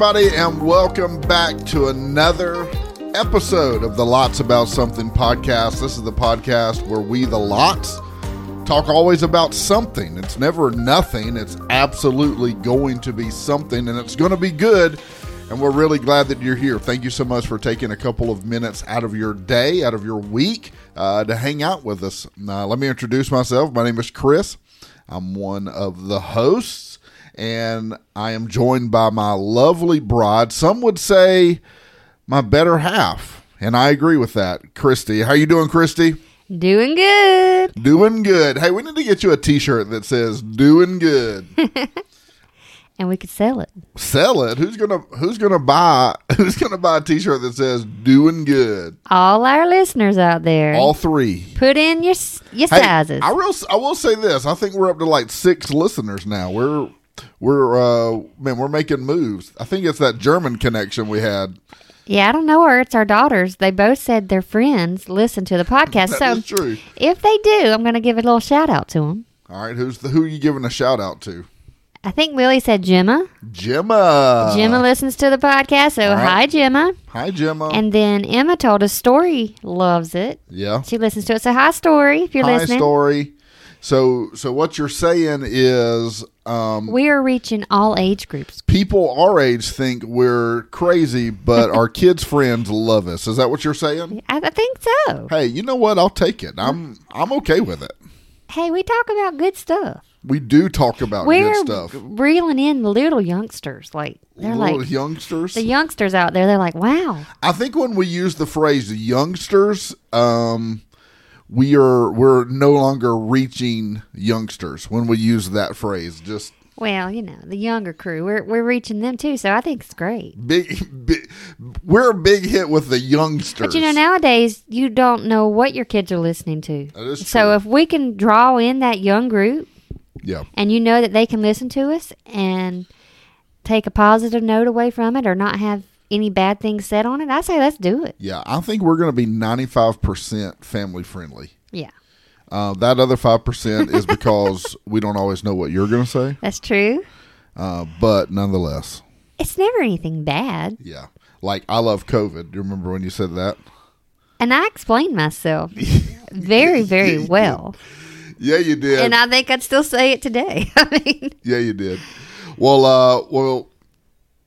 everybody, and welcome back to another episode of the Lots About Something podcast. This is the podcast where we, the Lots, talk always about something. It's never nothing, it's absolutely going to be something, and it's going to be good. And we're really glad that you're here. Thank you so much for taking a couple of minutes out of your day, out of your week, uh, to hang out with us. Uh, let me introduce myself. My name is Chris. I'm one of the hosts, and I am joined by my lovely bride. Some would say my better half, and I agree with that. Christy, how you doing, Christy? Doing good. Doing good. Hey, we need to get you a T-shirt that says "Doing Good." And we could sell it. Sell it. Who's gonna Who's gonna buy Who's gonna buy a T-shirt that says "Doing Good"? All our listeners out there, All three. put in your your Hey, sizes. I will. I will say this. I think we're up to like six listeners now. We're we're uh man, we're making moves. I think it's that German connection we had. yeah, I don't know her. It's our daughters. They both said their friends listen to the podcast. So true. if they do, I'm going to give a little shout out to them. All right, who's the who are you giving a shout out to? I think Willie said Gemma. Gemma. Gemma listens to the podcast. So right. hi, Gemma. Hi, Gemma. And then Emma told us Story loves it. yeah. She listens to it. So hi, Story, if you're Hi, listening. story. So so what you're saying is um We are reaching all age groups. people our age think we're crazy, but our kids' friends love us. Is that what you're saying? I, I think so. Hey, you know what? I'll take it. I'm I'm okay with it. Hey, we talk about good stuff. We do talk about We're good stuff. reeling in the little youngsters. Like they're Little like youngsters. the youngsters out there. They're like, wow. I think when we use the phrase youngsters, um, we are we're no longer reaching youngsters when we use that phrase. Just Well, you know, the younger crew. We're we're reaching them too. So I think it's great. big, big we're a big hit with the youngsters. But you know, nowadays you don't know what your kids are listening to. So if we can draw in that young group, yeah, and you know that they can listen to us and take a positive note away from it, or not have any bad things said on it, I say let's do it. yeah, I think we're going to be ninety five percent family friendly. Yeah, Uh, that other five percent is because we don't always know what you're going to say, that's true. uh, but nonetheless, It's never anything bad. yeah. Like I love COVID. Do you remember when you said that? And I explained myself very, very well. Yeah, you did. And I think I'd still say it today. I mean, Yeah, you did. Well, uh, well,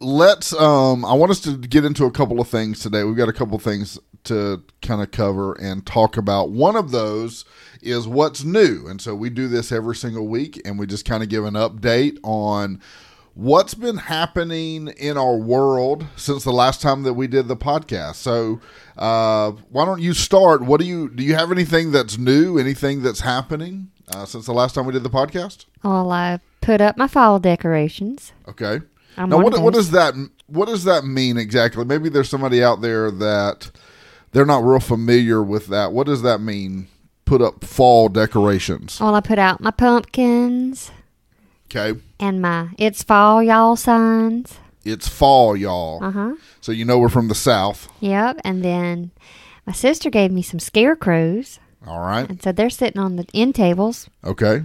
let's. Um, I want us to get into a couple of things today. We've got a couple of things to kind of cover and talk about. One of those is what's new, and so we do this every single week, and we just kind of give an update on what's been happening in our world since the last time that we did the podcast. So, uh, why don't you start? What do you do? You have anything that's new? Anything that's happening uh, since the last time we did the podcast? well, I put up my fall decorations. Okay. I'm now, what what does that what does that mean exactly? Maybe there's somebody out there that they're not real familiar with that. What does that mean? Put up fall decorations. Well, I put out my pumpkins Okay. and my It's Fall Y'all signs. It's fall, y'all. Uh huh. So you know we're from the south. Yep. And then my sister gave me some scarecrows. All right. And so they're sitting on the end tables. Okay.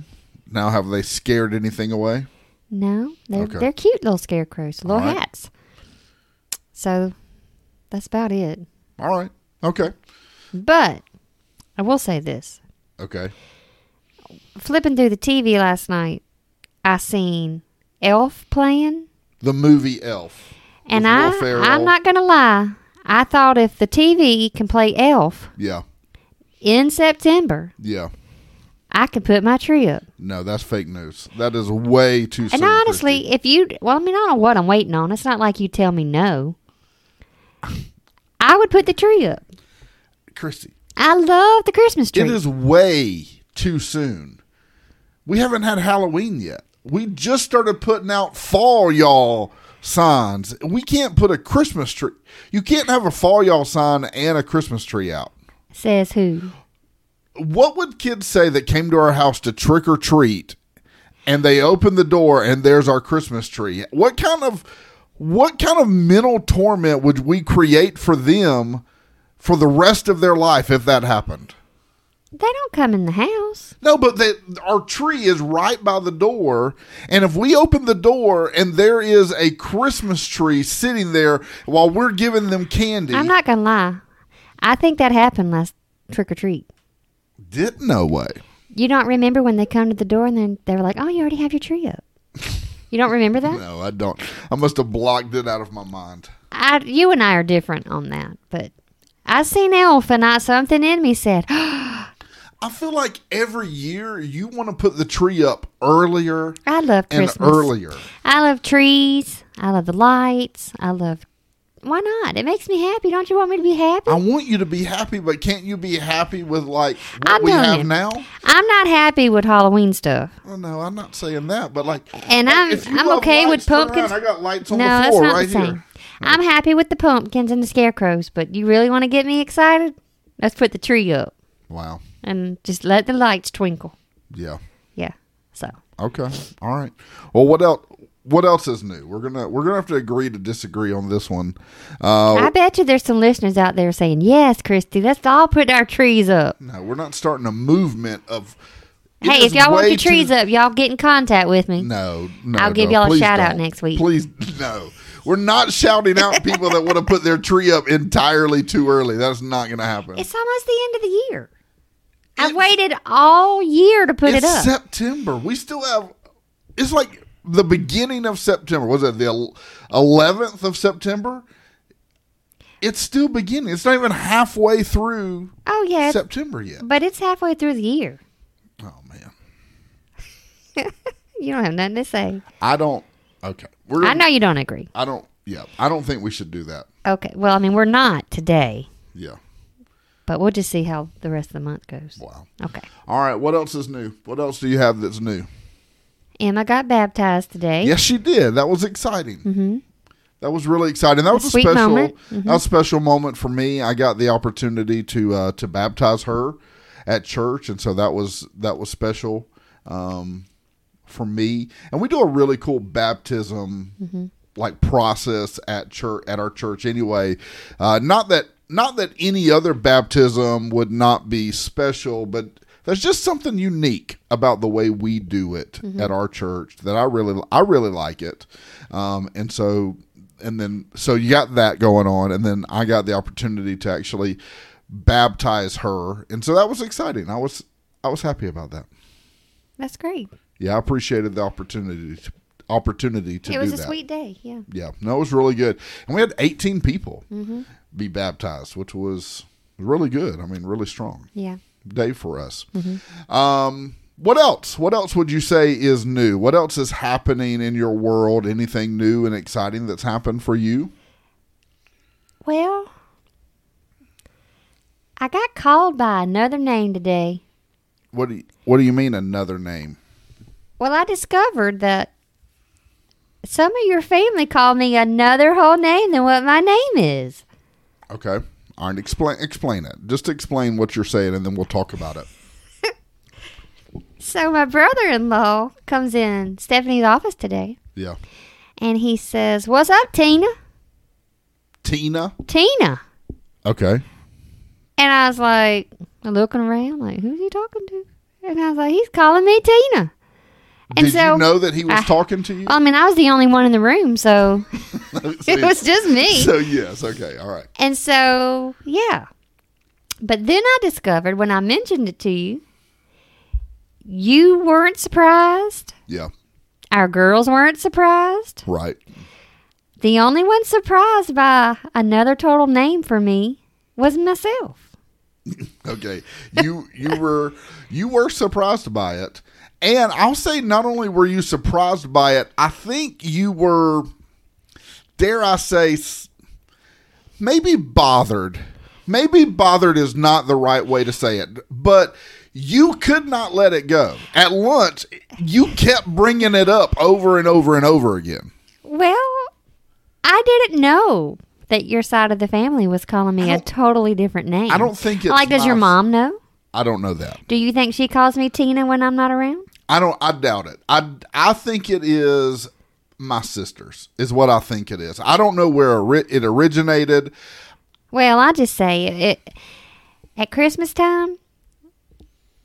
Now have they scared anything away? No, they're, Okay. they're cute little scarecrows, little right. hats. So that's about it. All right. Okay. But I will say this. Okay. Flipping through the TV last night, I seen Elf playing. The movie Elf. And I, I'm not going to lie. I thought if the TV can play Elf Yeah. in September, Yeah. I could put my tree up. No, that's fake news. That is way too soon. And honestly, Christy. if you, well, I mean, I don't know what I'm waiting on. It's not like you tell me no. I would put the tree up. Christy, I love the Christmas tree. It is way too soon. We haven't had Halloween yet. We just started putting out fall y'all signs. We can't put a Christmas tree. You can't have a fall y'all sign and a Christmas tree out. Says who? What would kids say that came to our house to trick or treat and they open the door and there's our Christmas tree? What kind of what kind of mental torment would we create for them for the rest of their life if that happened? They don't come in the house. No, but that our tree is right by the door, and if we open the door and there is a Christmas tree sitting there while we're giving them candy, I'm not gonna lie. I think that happened last trick or treat. Did no way. You don't remember when they come to the door and then they were like, "Oh, you already have your tree up." You don't remember that? No, I don't. I must have blocked it out of my mind. I, you and I are different on that, but I seen Elf and I something in me said, I feel like every year you want to put the tree up earlier "I love and Christmas. earlier. I love trees. I love the lights. I love. Why not? It makes me happy. Don't you want me to be happy? I want you to be happy, but can't you be happy with like what I'm we have you. now? I'm not happy with Halloween stuff, Oh, no, I'm not saying that, but like, and like, I'm I'm okay with lights, pumpkins. I got lights on no, the floor right the here. I'm happy with the pumpkins and the scarecrows, but you really want to get me excited? Let's put the tree up Wow. and just let the lights twinkle. Yeah. Yeah. So Okay. All right. Well, what else? What else is new? We're gonna we're gonna have to agree to disagree on this one. Uh, I bet you there's some listeners out there saying, "Yes, Christy, let's all put our trees up." no, we're not starting a movement of. hey, if y'all want your trees too- up, y'all get in contact with me. No, no. I'll give no, y'all a shout out don't. next week. Please, no. We're not shouting out people that want to put their tree up entirely too early. That's not going to happen. It's almost the end of the year. I waited all year to put it up. September. We still have. It's like the beginning of September. Was it the eleventh of September? It's still beginning. It's not even halfway through oh yeah, September yet. but it's halfway through the year. Oh man, You don't have nothing to say. I don't. Okay, we're. I know you don't agree. I don't. Yeah, I don't think we should do that. Okay, well, I mean, we're not today, Yeah. but we'll just see how the rest of the month goes. Wow. Okay. All right. What else is new? What else do you have that's new? Emma got baptized today. Yes, she did. That was exciting. Mm-hmm. That was really exciting. That was a special. Mm-hmm. that was a special moment for me. I got the opportunity to uh, to baptize her at church, and so that was that was special um, for me. And we do a really cool baptism Mm-hmm. like process at church at our church. Anyway, uh, not that not that any other baptism would not be special, but there's just something unique about the way we do it at our church that I really I really like it. Um, and so and then so you got that going on and then I got the opportunity to actually baptize her. And so that was exciting. I was I was happy about that. That's great. Yeah, I appreciated the opportunity to, opportunity to it was do a that. sweet day. Yeah. Yeah, no, it was really good, and we had 18 people Mm-hmm. be baptized, which was really good. I mean, really strong Yeah. Day for us. Mm-hmm. Um, what else? What else would you say is new? What else is happening in your world? Anything new and exciting that's happened for you? Well, I got called by another name today. What do you, What do you mean another name? Well, I discovered that some of your family called me another whole name than what my name is. Okay, all right. Explain explain it. Just explain what you're saying, and then we'll talk about it. So my brother-in-law comes in Stephanie's office today, Yeah, and he says, "What's up, Tina? Tina. Tina?" Okay. And I was like, looking around, like, who's he talking to? And I was like, he's calling me Tina. And Did so, you know that he was I- talking to you? I mean, I was the only one in the room, so it was just me. So yes, okay, all right. And so, yeah. But then I discovered when I mentioned it to you, you weren't surprised. Yeah, Our girls weren't surprised. right. The only one surprised by another total name for me was myself. Okay. You you were you were surprised by it. And I'll say not only were you surprised by it, I think you were dare I say, maybe bothered. Maybe bothered is not the right way to say it, but you could not let it go. At lunch, you kept bringing it up over and over and over again. Well, I didn't know that your side of the family was calling me a totally different name. I don't think it's like. Does your mom know? I don't know that. Do you think she calls me Tina when I'm not around? I don't. I doubt it. I I think it is my sister's. Is what I think it is. I don't know where it originated. Well, I just say it, it at Christmas time.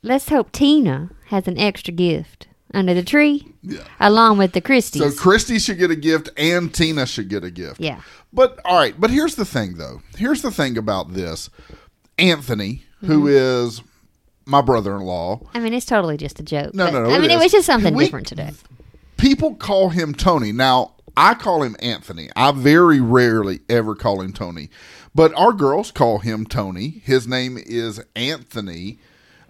let's hope Tina has an extra gift under the tree, Yeah. along with the Christy. So Christy should get a gift and Tina should get a gift. yeah. But all right, but here's the thing though. Here's the thing about this. Anthony, who Mm-hmm. is my brother-in-law, I mean, it's totally just a joke. No, no, no, I mean, it was just something We- different today. people call him Tony. Now, I call him Anthony. I very rarely ever call him Tony. But our girls call him Tony. His name is Anthony.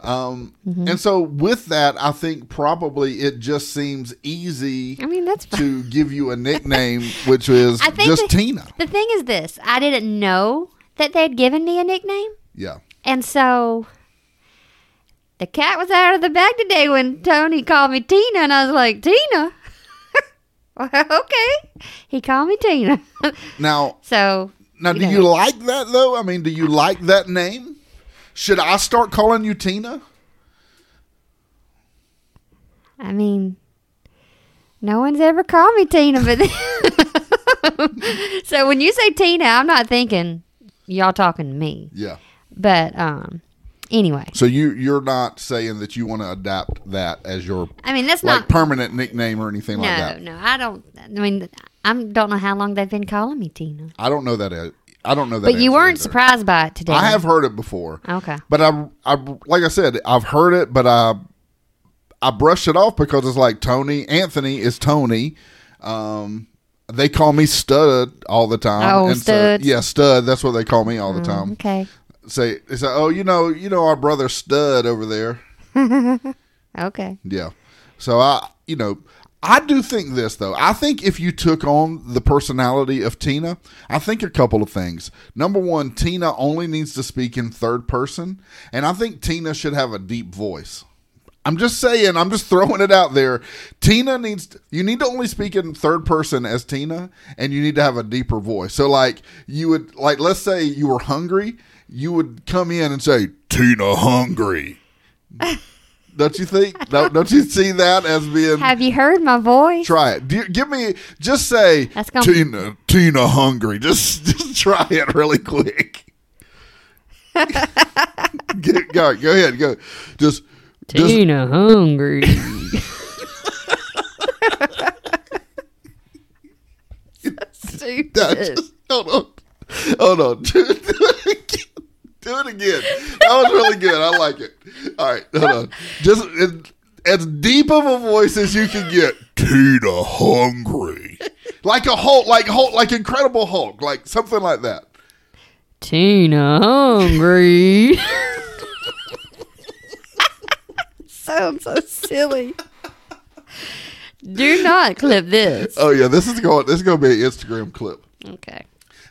Um, Mm-hmm. And so, with that, I think probably it just seems easy I mean, that's to give you a nickname, which is I think just the- Tina. The thing is this I didn't know that they'd given me a nickname. Yeah. And so the cat was out of the bag today when Tony called me Tina, and I was like, Tina? well, okay. He called me Tina. Now, so, now, do know. you like that though? I mean, do you like that name? Should I start calling you Tina? I mean, no one's ever called me Tina, but. so when you say Tina, I'm not thinking y'all talking to me. Yeah. But um, anyway, So you you're not saying that you want to adapt that as your I mean, that's like not. permanent nickname or anything No, like that. no, I don't. I mean, I don't know how long they've been calling me Tina. I don't know that. uh, I don't know that. But you weren't either. surprised by it today. I have heard it before, Okay. but I, I like I said, I've heard it, but I I brushed it off because it's like Tony Anthony is Tony. Um, they call me Stud all the time. Oh, and so- yeah, Stud. That's what they call me all the time. Okay. Say, they say, oh, you know, you know our brother Stud over there. Okay. Yeah. So I, you know, I do think this though. I think if you took on the personality of Tina, I think a couple of things. Number one, Tina only needs to speak in third person, and I think Tina should have a deep voice. I'm just saying, I'm just throwing it out there. Tina needs to, you need to only speak in third person as Tina and you need to have a deeper voice. So like you would like let's say you were hungry, you would come in and say Tina hungry. don't you think? Don't, don't you see that as being Have you heard my voice? try it. Do, give me just say That's gonna- Tina Tina hungry. Just just try it really quick. Get, go go ahead, go. Just just Tina hungry. That's stupid. No, just- hold on. Hold on. Do, do it again. Do it again. That was really good. I like it. All right. Hold on. Just as, as deep of a voice as you can get. Tina hungry. Like a Hulk, like Hulk, like Incredible Hulk, like something like that. Tina hungry. Sounds so silly. Do not clip this. Oh yeah, this is going. This is going to be an Instagram clip. Okay.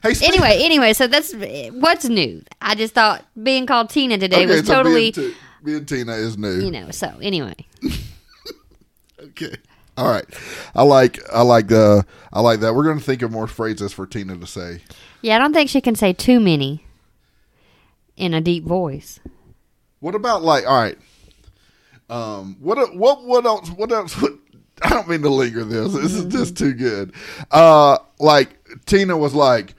Hey, speak- Anyway, anyway, so that's what's new. I just thought being called Tina today okay, was so totally, being, Ti- being Tina is new. you know. So anyway, Okay. All right. I like. I like the. I like that. We're going to think of more phrases for Tina to say. yeah, I don't think she can say too many in a deep voice. What about like all right? Um, what what what else? What else? What, I don't mean to linger this. This is just too good. Uh, like Tina was like,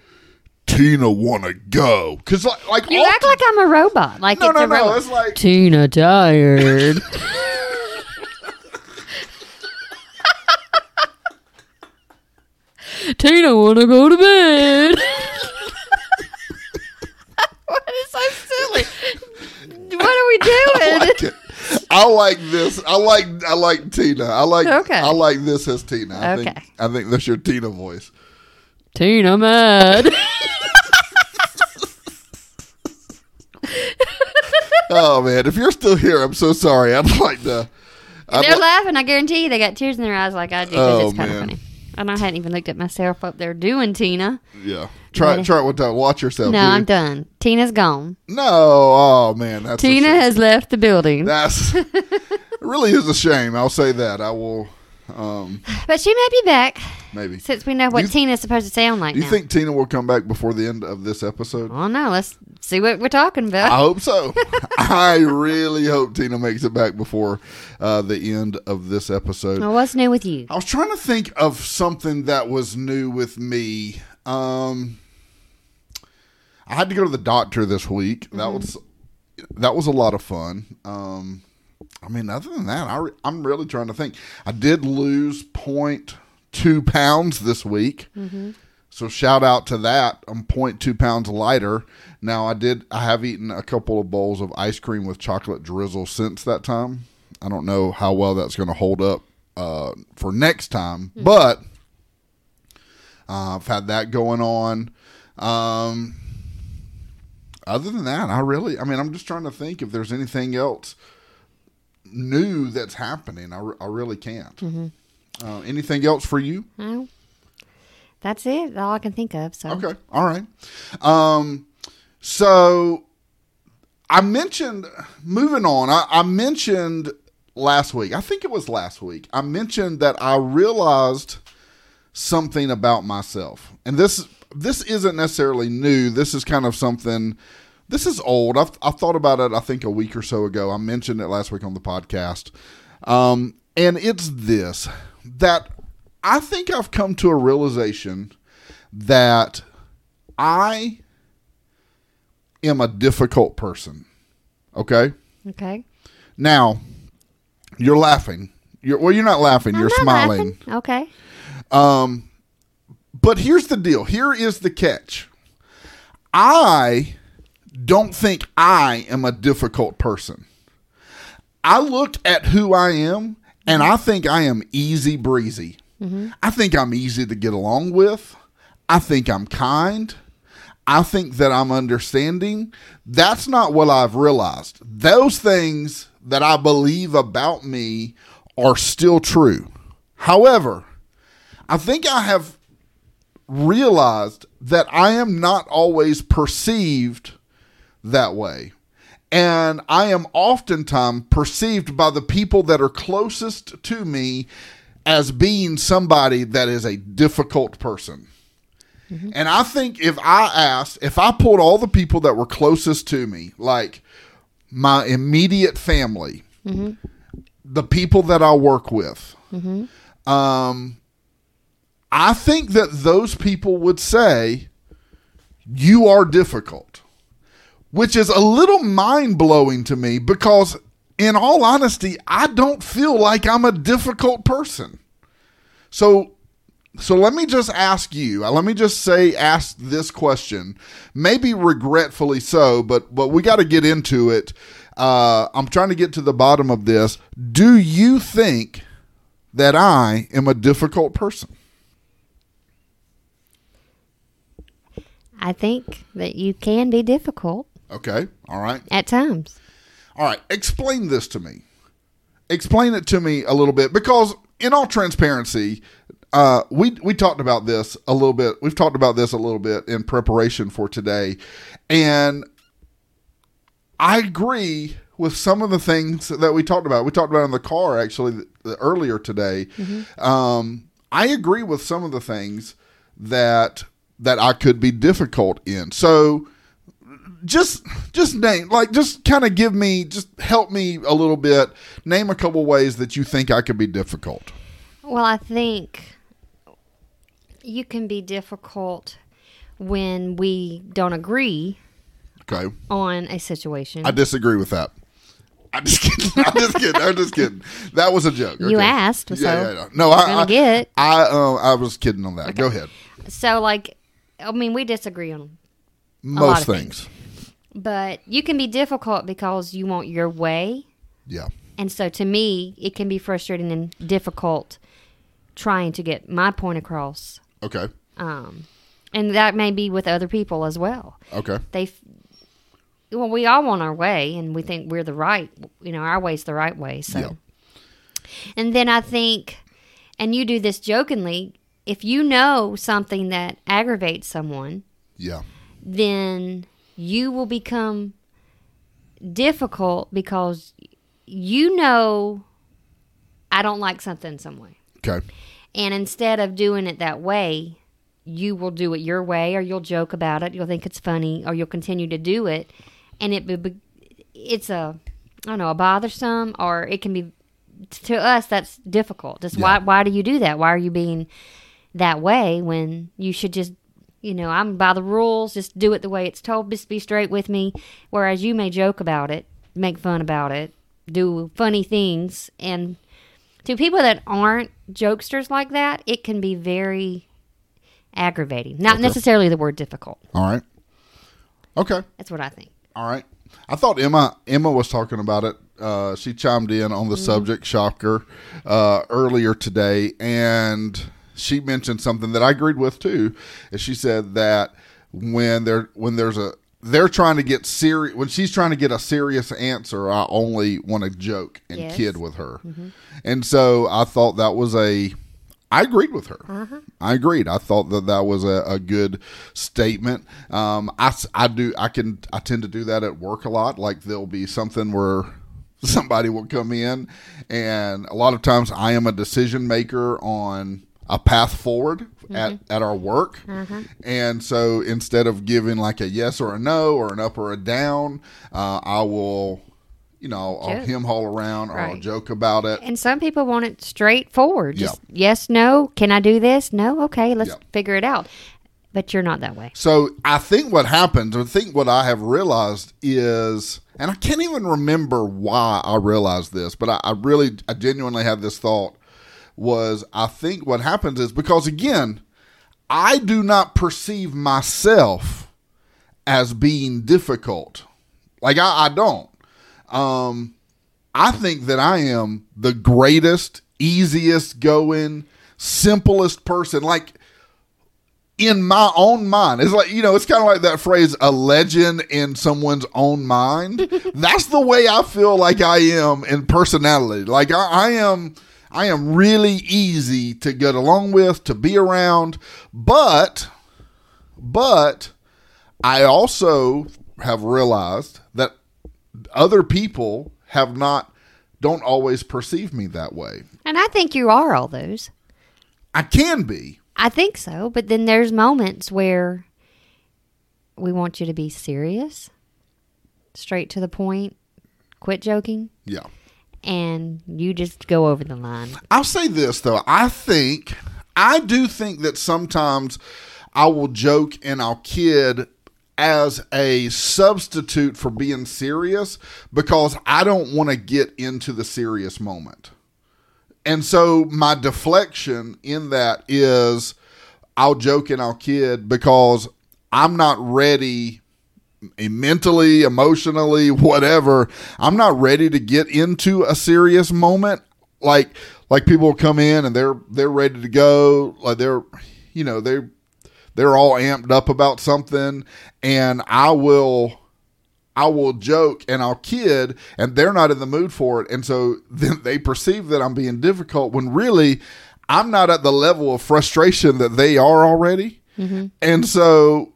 Tina want to go because like like You all- act like I'm a robot. Like no it's no a no. robot. It's like Tina tired. Tina wanna go to bed. what is so silly? What are we doing? I like it. I like this. I like I like Tina. I like Okay. I like this as Tina. I think Okay. I think that's your Tina voice. Tina mad. Oh man, if you're still here, I'm so sorry. I'd like to. I'd They're laughing. I guarantee you, they got tears in their eyes like I do Oh, it's kind of man. funny. And I hadn't even looked at myself up there doing Tina. yeah. Try it. Uh, try it one time. Watch yourself. No, dude. I'm done. Tina's gone. No, oh man, that's Tina has left the building. That's it. Really is a shame. I'll say that. I will. Um, But she may be back maybe. since we know what You- Tina's supposed to sound like Do you now. think Tina will come back before the end of this episode? Oh no, let's see what we're talking about. I hope so. I really hope Tina makes it back before uh, the end of this episode. Well, what's new with you? I was trying to think of something that was new with me. Um, I had to go to the doctor this week. That was that was a lot of fun. Um, I mean, other than that, I re- I'm really trying to think. I did lose 0.2 pounds this week. So shout out to that. I'm 0.2 pounds lighter. Now I did I have eaten a couple of bowls of ice cream with chocolate drizzle since that time. I don't know how well that's going to hold up uh, for next time, but uh, I've had that going on. Um, other than that, I really, I mean, I'm just trying to think if there's anything else new that's happening. I, re- I really can't. Uh, anything else for you? No. That's it. All I can think of. So Okay. All right. Um, so I mentioned moving on. I, I mentioned last week. I think it was last week. I mentioned that I realized something about myself, and this this isn't necessarily new. This is kind of something. This is old. I've, I thought about it. I think a week or so ago. I mentioned it last week on the podcast, um, and it's this that I think I've come to a realization that I am a difficult person. Okay? Okay. Now, you're laughing. You're well, you're not laughing, you're not smiling. laughing. Okay. Um but here's the deal. Here is the catch. I don't think I am a difficult person. I looked at who I am and I think I am easy breezy. I think I'm easy to get along with. I think I'm kind. I think that I'm understanding. That's not what I've realized. Those things that I believe about me are still true. However, I think I have realized that I am not always perceived that way. And I am oftentimes perceived by the people that are closest to me as being somebody that is a difficult person. Mm-hmm. And I think if I asked, if I pulled all the people that were closest to me, like my immediate family, mm-hmm. the people that I work with, mm-hmm. um, I think that those people would say, You are difficult, which is a little mind blowing to me because, in all honesty, I don't feel like I'm a difficult person. So, so let me just ask you. uh, Let me just say, ask this question, maybe regretfully so, but but we got to get into it. Uh, I'm trying to get to the bottom of this. Do you think that I am a difficult person? I think that you can be difficult Okay. All right. at times. All right. Explain this to me. Explain it to me a little bit because, in all transparency, uh, we we talked about this a little bit. We've talked about this a little bit in preparation for today, and I agree with some of the things that we talked about. We talked about in the car actually th- th- earlier today. Um, I agree with some of the things that that I could be difficult in. So just just name like just kind of give me just help me a little bit. Name a couple ways that you think i could be difficult. Well, I think you can be difficult when we don't agree okay. on a situation. i disagree with that. I'm just kidding. I'm just kidding. I'm just kidding. That was a joke. You asked, so yeah, yeah, yeah. no i I, get. I, uh, I was kidding on that. Go ahead. So, like, I mean, we disagree on, lot most of things. But you can be difficult because you want your way. yeah And so, to me, it can be frustrating and difficult trying to get my point across. okay Um, and that may be with other people as well. okay They, well, we all want our way, and we think we're the right. You know, our way's the right way. So, Yeah. and then I think, and you do this jokingly. If you know something that aggravates someone, yeah then you will become difficult because you know I don't like something some way. okay And instead of doing it that way, you will do it your way or you'll joke about it. You'll think it's funny or you'll continue to do it. And it be- it's a I don't know, a bothersome or it can be to us that's difficult. Just why why do you do that? Why are you being that way when you should just you know, I'm by the rules, just do it the way it's told, just be straight with me. Whereas you may joke about it, make fun about it, do funny things. And to people that aren't jokesters like that, it can be very aggravating. Not necessarily the word difficult. All right. Okay. That's what I think. All right. I thought Emma Emma was talking about it. Uh, she chimed in on the subject shocker uh, earlier today, and she mentioned something that I agreed with too. And she said that when there when there's a they're trying to get serious when she's trying to get a serious answer, I only want to joke and Yes. kid with her. And so I thought that was a I agreed with her. I agreed. I thought that that was a, a good statement. Um, I, I do. I can. I tend to do that at work a lot. Like there'll be something where somebody will come in, and a lot of times I am a decision maker on a path forward at, at our work. And so instead of giving like a yes or a no or an up or a down, uh, I will, you know, I'll Joke. him haul around or I'll joke about it. And some people want it straightforward. Just yes, no. Can I do this? No. Okay, let's Yeah. figure it out. But you're not that way. So I think what happens, I think what I have realized is, and I can't even remember why I realized this, but I, I really, I genuinely had this thought was I think what happens is because again, I do not perceive myself as being difficult. Like I, I don't. Um, I think that I am the greatest, easiest going, simplest person. Like in my own mind. It's like, you know, it's kind of like that phrase, a legend in someone's own mind. That's the way I feel like I am in personality. Like I, I am I am really easy to get along with, to be around, but but I also have realized that other people have not don't always perceive me that way. And I think you are all those. I can be. I think so. But then there's moments where we want you to be serious, straight to the point, quit joking, Yeah. And you just go over the line. I'll say this though. I think I do think that sometimes I will joke and I'll kid as a substitute for being serious because I don't want to get into the serious moment. And so my deflection in that is I'll joke and I'll kid because I'm not ready mentally, emotionally, whatever. I'm not ready to get into a serious moment. Like like people will come in and they're they're ready to go. Like they're you know, they're they're all amped up about something and I will I will joke and I'll kid and they're not in the mood for it. And so then they perceive that I'm being difficult when really I'm not at the level of frustration that they are already. Mm-hmm. And so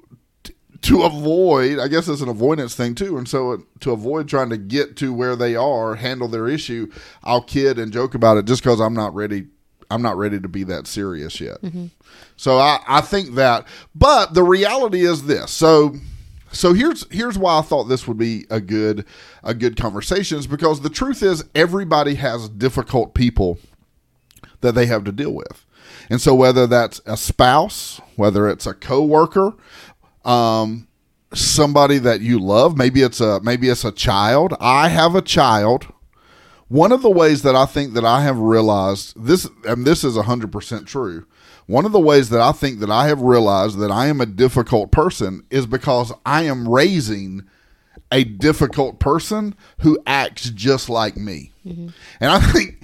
to avoid, I guess it's an avoidance thing too. And so to avoid trying to get to where they are, handle their issue, I'll kid and joke about it just because I'm not ready. I'm not ready to be that serious yet. Mm-hmm. So I, I think that, but the reality is this. So so here's here's why I thought this would be a good a good conversation is because the truth is everybody has difficult people that they have to deal with. And so whether that's a spouse, whether it's a coworker, um somebody that you love, maybe it's a maybe it's a child. I have a child. One of the ways that I think that I have realized this and this is 100% true. One of the ways that I think that I have realized that I am a difficult person is because I am raising a difficult person who acts just like me. And I think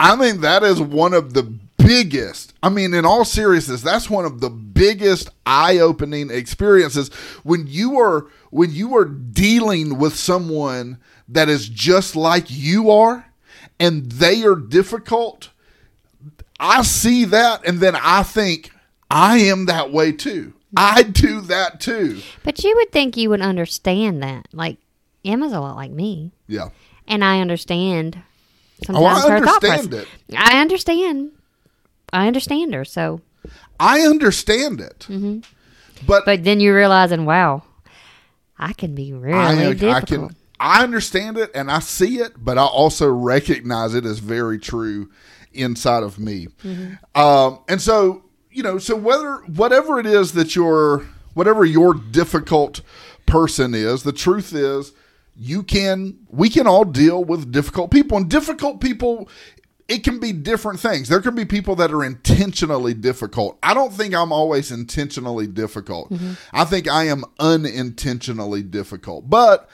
I think that is one of the biggest. I mean, in all seriousness, that's one of the biggest eye-opening experiences when you are when you are dealing with someone that is just like you are and they are difficult. I see that and then I think I am that way too. I do that too. But you would think you would understand that. Like Emma's a lot like me, Yeah. and I understand. Oh, I her thought understand process- it. I understand. I understand her. So, I understand it. But but then you're realizing, wow, I can be really I, I difficult. can I understand it and I see it, but I also recognize it as very true inside of me. Um, and so you know, so whether whatever it is that your whatever your difficult person is, the truth is you can we can all deal with difficult people and difficult people it can be different things there can be people that are intentionally difficult i don't think i'm always intentionally difficult mm-hmm. i think i am unintentionally difficult but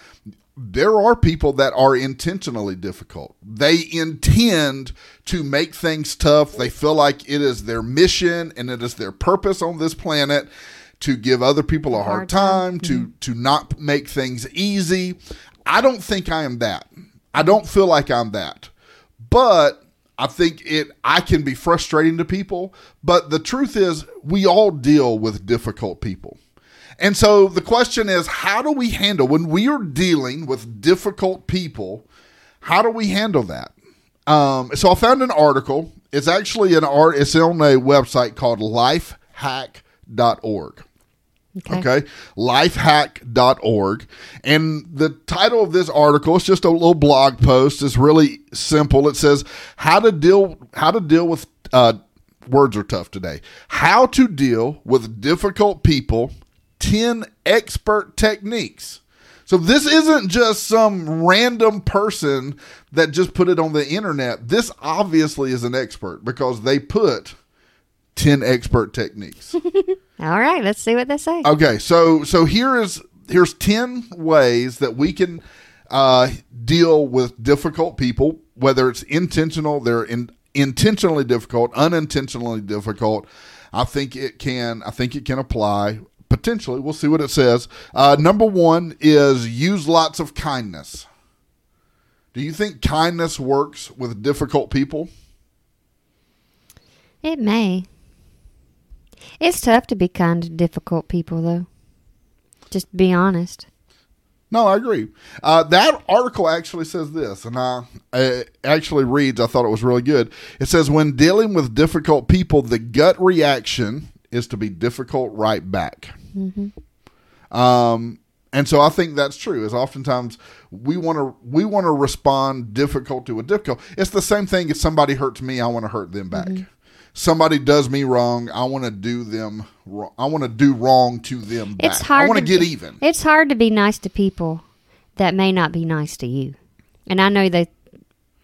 there are people that are intentionally difficult. They intend to make things tough. They feel like it is their mission and it is their purpose on this planet to give other people a hard, Hard time. time, to mm-hmm. to not make things easy. I don't think I am that. I don't feel like I'm that. But I think it I can be frustrating to people, but the truth is we all deal with difficult people. And so the question is how do we handle when we are dealing with difficult people? How do we handle that? Um, so I found an article. It's actually an art. It's on a website called lifehack.org. Okay. Okay. Lifehack.org. And the title of this article, it's just a little blog post. It's really simple. It says how to deal how to deal with uh, words are tough today. How to deal with difficult people, 10 expert techniques. So this isn't just some random person that just put it on the internet. This obviously is an expert because they put 10 expert techniques. All right, let's see what they say. Okay, so so here is here's ten ways that we can uh, deal with difficult people, whether it's intentional, they're in, intentionally difficult, unintentionally difficult. I think it can. I think it can apply potentially. We'll see what it says. Uh, number one is use lots of kindness. Do you think kindness works with difficult people? It may. It's tough to be kind to difficult people, though. Just be honest. No, I agree. Uh, that article actually says this, and I actually reads. I thought it was really good. It says when dealing with difficult people, the gut reaction is to be difficult right back. Um, and so I think that's true. Is oftentimes we want to we want to respond difficult to a difficult. It's the same thing. If somebody hurts me, I want to hurt them back. Somebody does me wrong, I want to do them. wrong. I want to do wrong to them back. It's hard. I want to to get be- even. It's hard to be nice to people that may not be nice to you, and I know that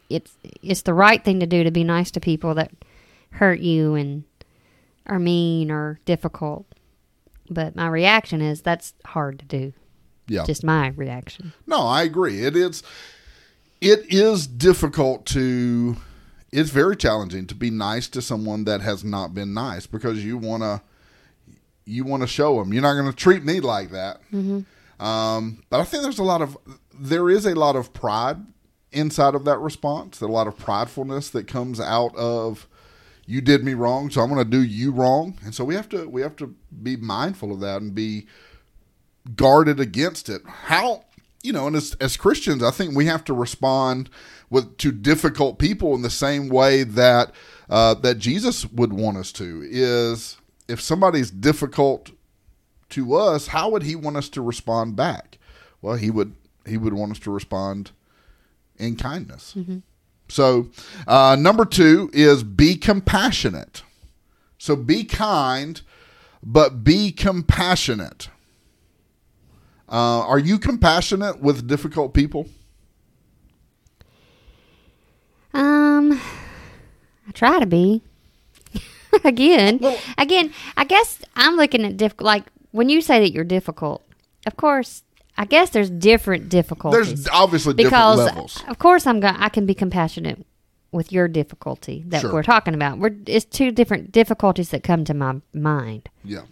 it's it's the right thing to do to be nice to people that hurt you and are mean or difficult. But my reaction is that's hard to do. Yeah. Just my reaction. No, I agree. It is it is difficult to it's very challenging to be nice to someone that has not been nice because you want to you want to show them you're not going to treat me like that. Um, but I think there's a lot of there is a lot of pride inside of that response. A lot of pridefulness that comes out of you did me wrong, so I'm going to do you wrong, and so we have to we have to be mindful of that and be guarded against it. How you know, and as as Christians, I think we have to respond with to difficult people in the same way that uh, that Jesus would want us to. Is if somebody's difficult to us, how would he want us to respond back? Well, he would he would want us to respond in kindness. So, uh, number two is be compassionate. So be kind, but be compassionate. Uh, are you compassionate with difficult people? Um, I try to be. again, Well- again, I guess I'm looking at diff. Like when you say that you're difficult, of course, I guess there's different difficulties. There's obviously because different levels. of course I'm going. I can be compassionate with your difficulty that Sure. we're talking about. We're it's two different difficulties that come to my mind. Yeah.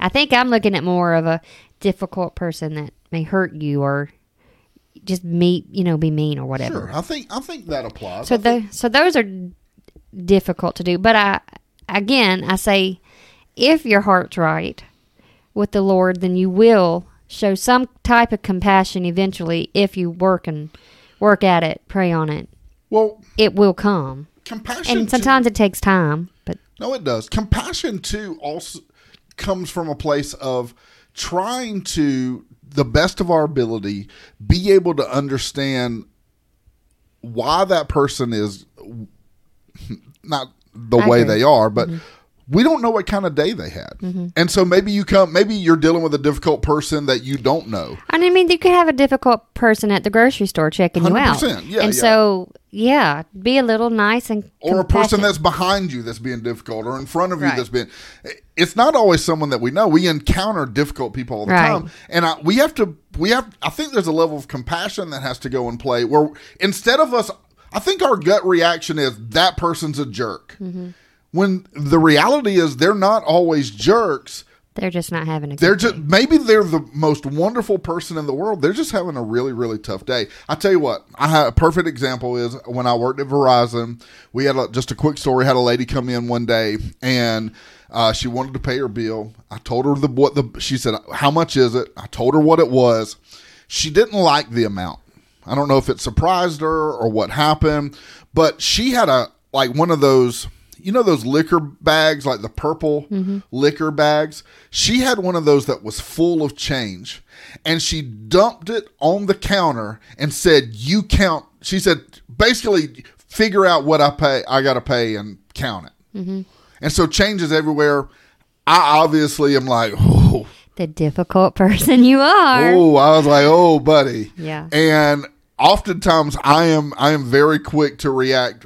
I think I'm looking at more of a difficult person that may hurt you or just meet, you know, be mean or whatever. Sure. I think I think that applies. So the so those are difficult to do, but I again I say if your heart's right with the Lord, then you will show some type of compassion eventually if you work and work at it, pray on it. well, It will come. compassion. And too- sometimes it takes time, but No, it does. Compassion too also comes from a place of trying to the best of our ability be able to understand why that person is not the I way agree. they are, but mm-hmm. We don't know what kind of day they had. Mm-hmm. And so maybe you come, maybe you're dealing with a difficult person that you don't know. And I mean, you could have a difficult person at the grocery store checking you out. 100%, yeah, and yeah. so, yeah, be a little nice and Or a person that's behind you that's being difficult, or in front of you Right. that's being. It's not always someone that we know. We encounter difficult people all the Right. time, and I, we have to. We have. I think there's a level of compassion that has to go in play. Where instead of us, I think our gut reaction is that person's a jerk. Mm-hmm. When the reality is they're not always jerks. They're just not having a good They're just maybe they're the most wonderful person in the world. They're just having a really really tough day. I tell you what, I have a perfect example is when I worked at Verizon. We had a, just a quick story. Had a lady come in one day and uh, she wanted to pay her bill. I told her the what the she said how much is it. I told her what it was. She didn't like the amount. I don't know if it surprised her or what happened, but she had a like one of those you know those liquor bags like the purple mm-hmm. liquor bags she had one of those that was full of change and she dumped it on the counter and said you count she said basically figure out what i pay i gotta pay and count it mm-hmm. and so change is everywhere i obviously am like oh the difficult person you are. Oh, I was like, oh, buddy. Yeah. And oftentimes, I am I am very quick to react.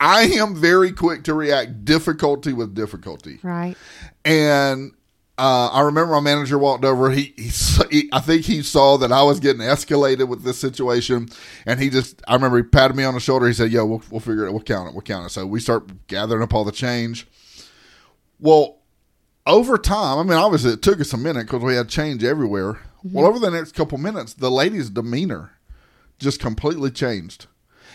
I am very quick to react difficulty with difficulty. Right. And uh, I remember my manager walked over. He, he, he, I think he saw that I was getting escalated with this situation, and he just, I remember he patted me on the shoulder. He said, "Yo, we'll, we'll figure it. We'll count it. We'll count it." So we start gathering up all the change. Well, over time, I mean, obviously it took us a minute because we had change everywhere. Well, over the next couple minutes, the lady's demeanor just completely changed.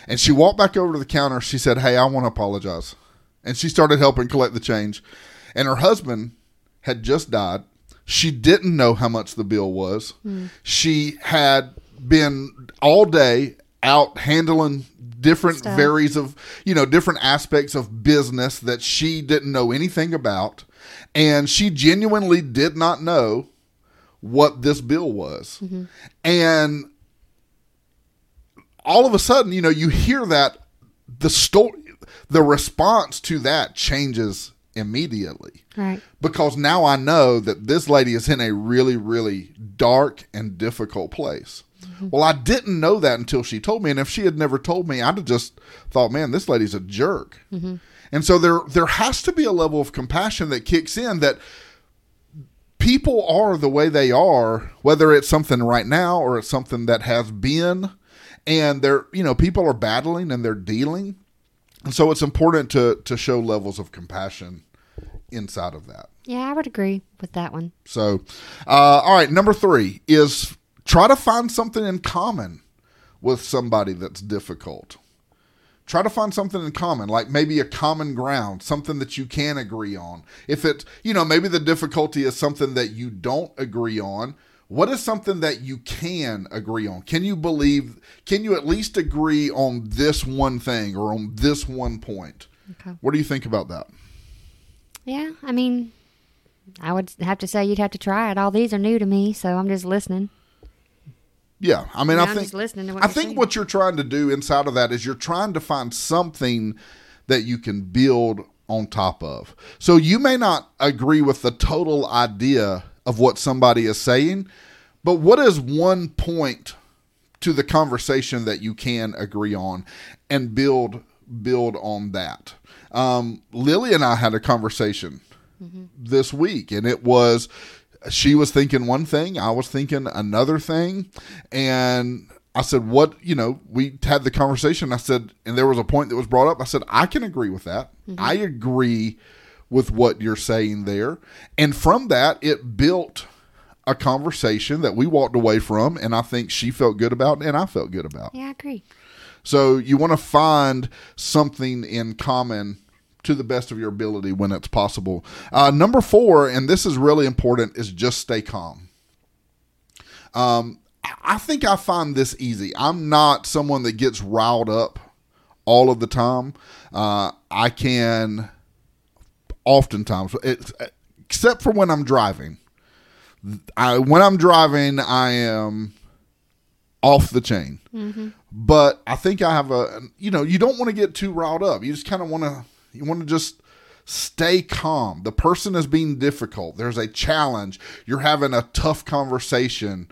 And she walked back over to the counter. She said, Hey, I want to apologize. And she started helping collect the change. And her husband had just died. She didn't know how much the bill was. Hmm. She had been all day out handling different Stuff. varies of, you know, different aspects of business that she didn't know anything about. And she genuinely did not know what this bill was. Mm-hmm. And all of a sudden, you know, you hear that the story, the response to that changes immediately Right. because now I know that this lady is in a really, really dark and difficult place. Mm-hmm. Well, I didn't know that until she told me, and if she had never told me, I'd have just thought, "Man, this lady's a jerk." Mm-hmm. And so there, there has to be a level of compassion that kicks in that people are the way they are, whether it's something right now or it's something that has been, and they're, you know, people are battling and they're dealing, and so it's important to to show levels of compassion inside of that. Yeah, I would agree with that one. So, uh, all right, number three is try to find something in common with somebody that's difficult. Try to find something in common, like maybe a common ground, something that you can agree on. If it, you know, maybe the difficulty is something that you don't agree on. What is something that you can agree on? Can you believe, can you at least agree on this one thing or on this one point? Okay. What do you think about that? Yeah, I mean, I would have to say you'd have to try it. All these are new to me, so I'm just listening. Yeah, I mean, Yeah, I I'm think just listening to what I think saying. what you're trying to do inside of that is you're trying to find something that you can build on top of. So you may not agree with the total idea of what somebody is saying, but what is one point to the conversation that you can agree on and build build on that. Um, Lily and I had a conversation this week, and it was she was thinking one thing, I was thinking another thing, and I said, "What?" You know, we had the conversation. I said, and there was a point that was brought up. I said, "I can agree with that. I agree with what you're saying there," and from that, it built a conversation that we walked away from, and I think she felt good about, and I felt good about. Yeah, I agree. So you want to find something in common to the best of your ability when it's possible. Uh, number four, and this is really important, is just stay calm. Um, I- think I find this easy. I'm not someone that gets riled up all of the time. Uh, I can oftentimes, it's, except for when I'm driving. I, when I'm driving, I am off the chain. Mm-hmm. But I think I have a, you know, you don't want to get too riled up. You just kind of want to, you want to just stay calm. The person is being difficult. There's a challenge. You're having a tough conversation.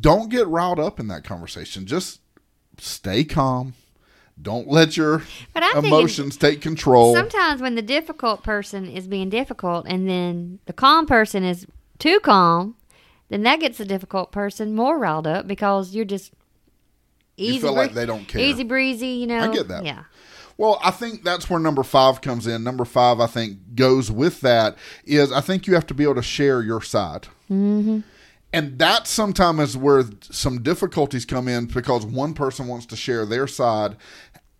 Don't get riled up in that conversation. Just stay calm. Don't let your But I think it- emotions take control. Sometimes when the difficult person is being difficult and then the calm person is too calm, then that gets the difficult person more riled up because you're just easy. You feel like they don't care. Easy breezy, you know. I get that. Yeah. Well, I think that's where number five comes in. Number five, I think, goes with that is I think you have to be able to share your side. Mm-hmm. And that sometimes is where some difficulties come in because one person wants to share their side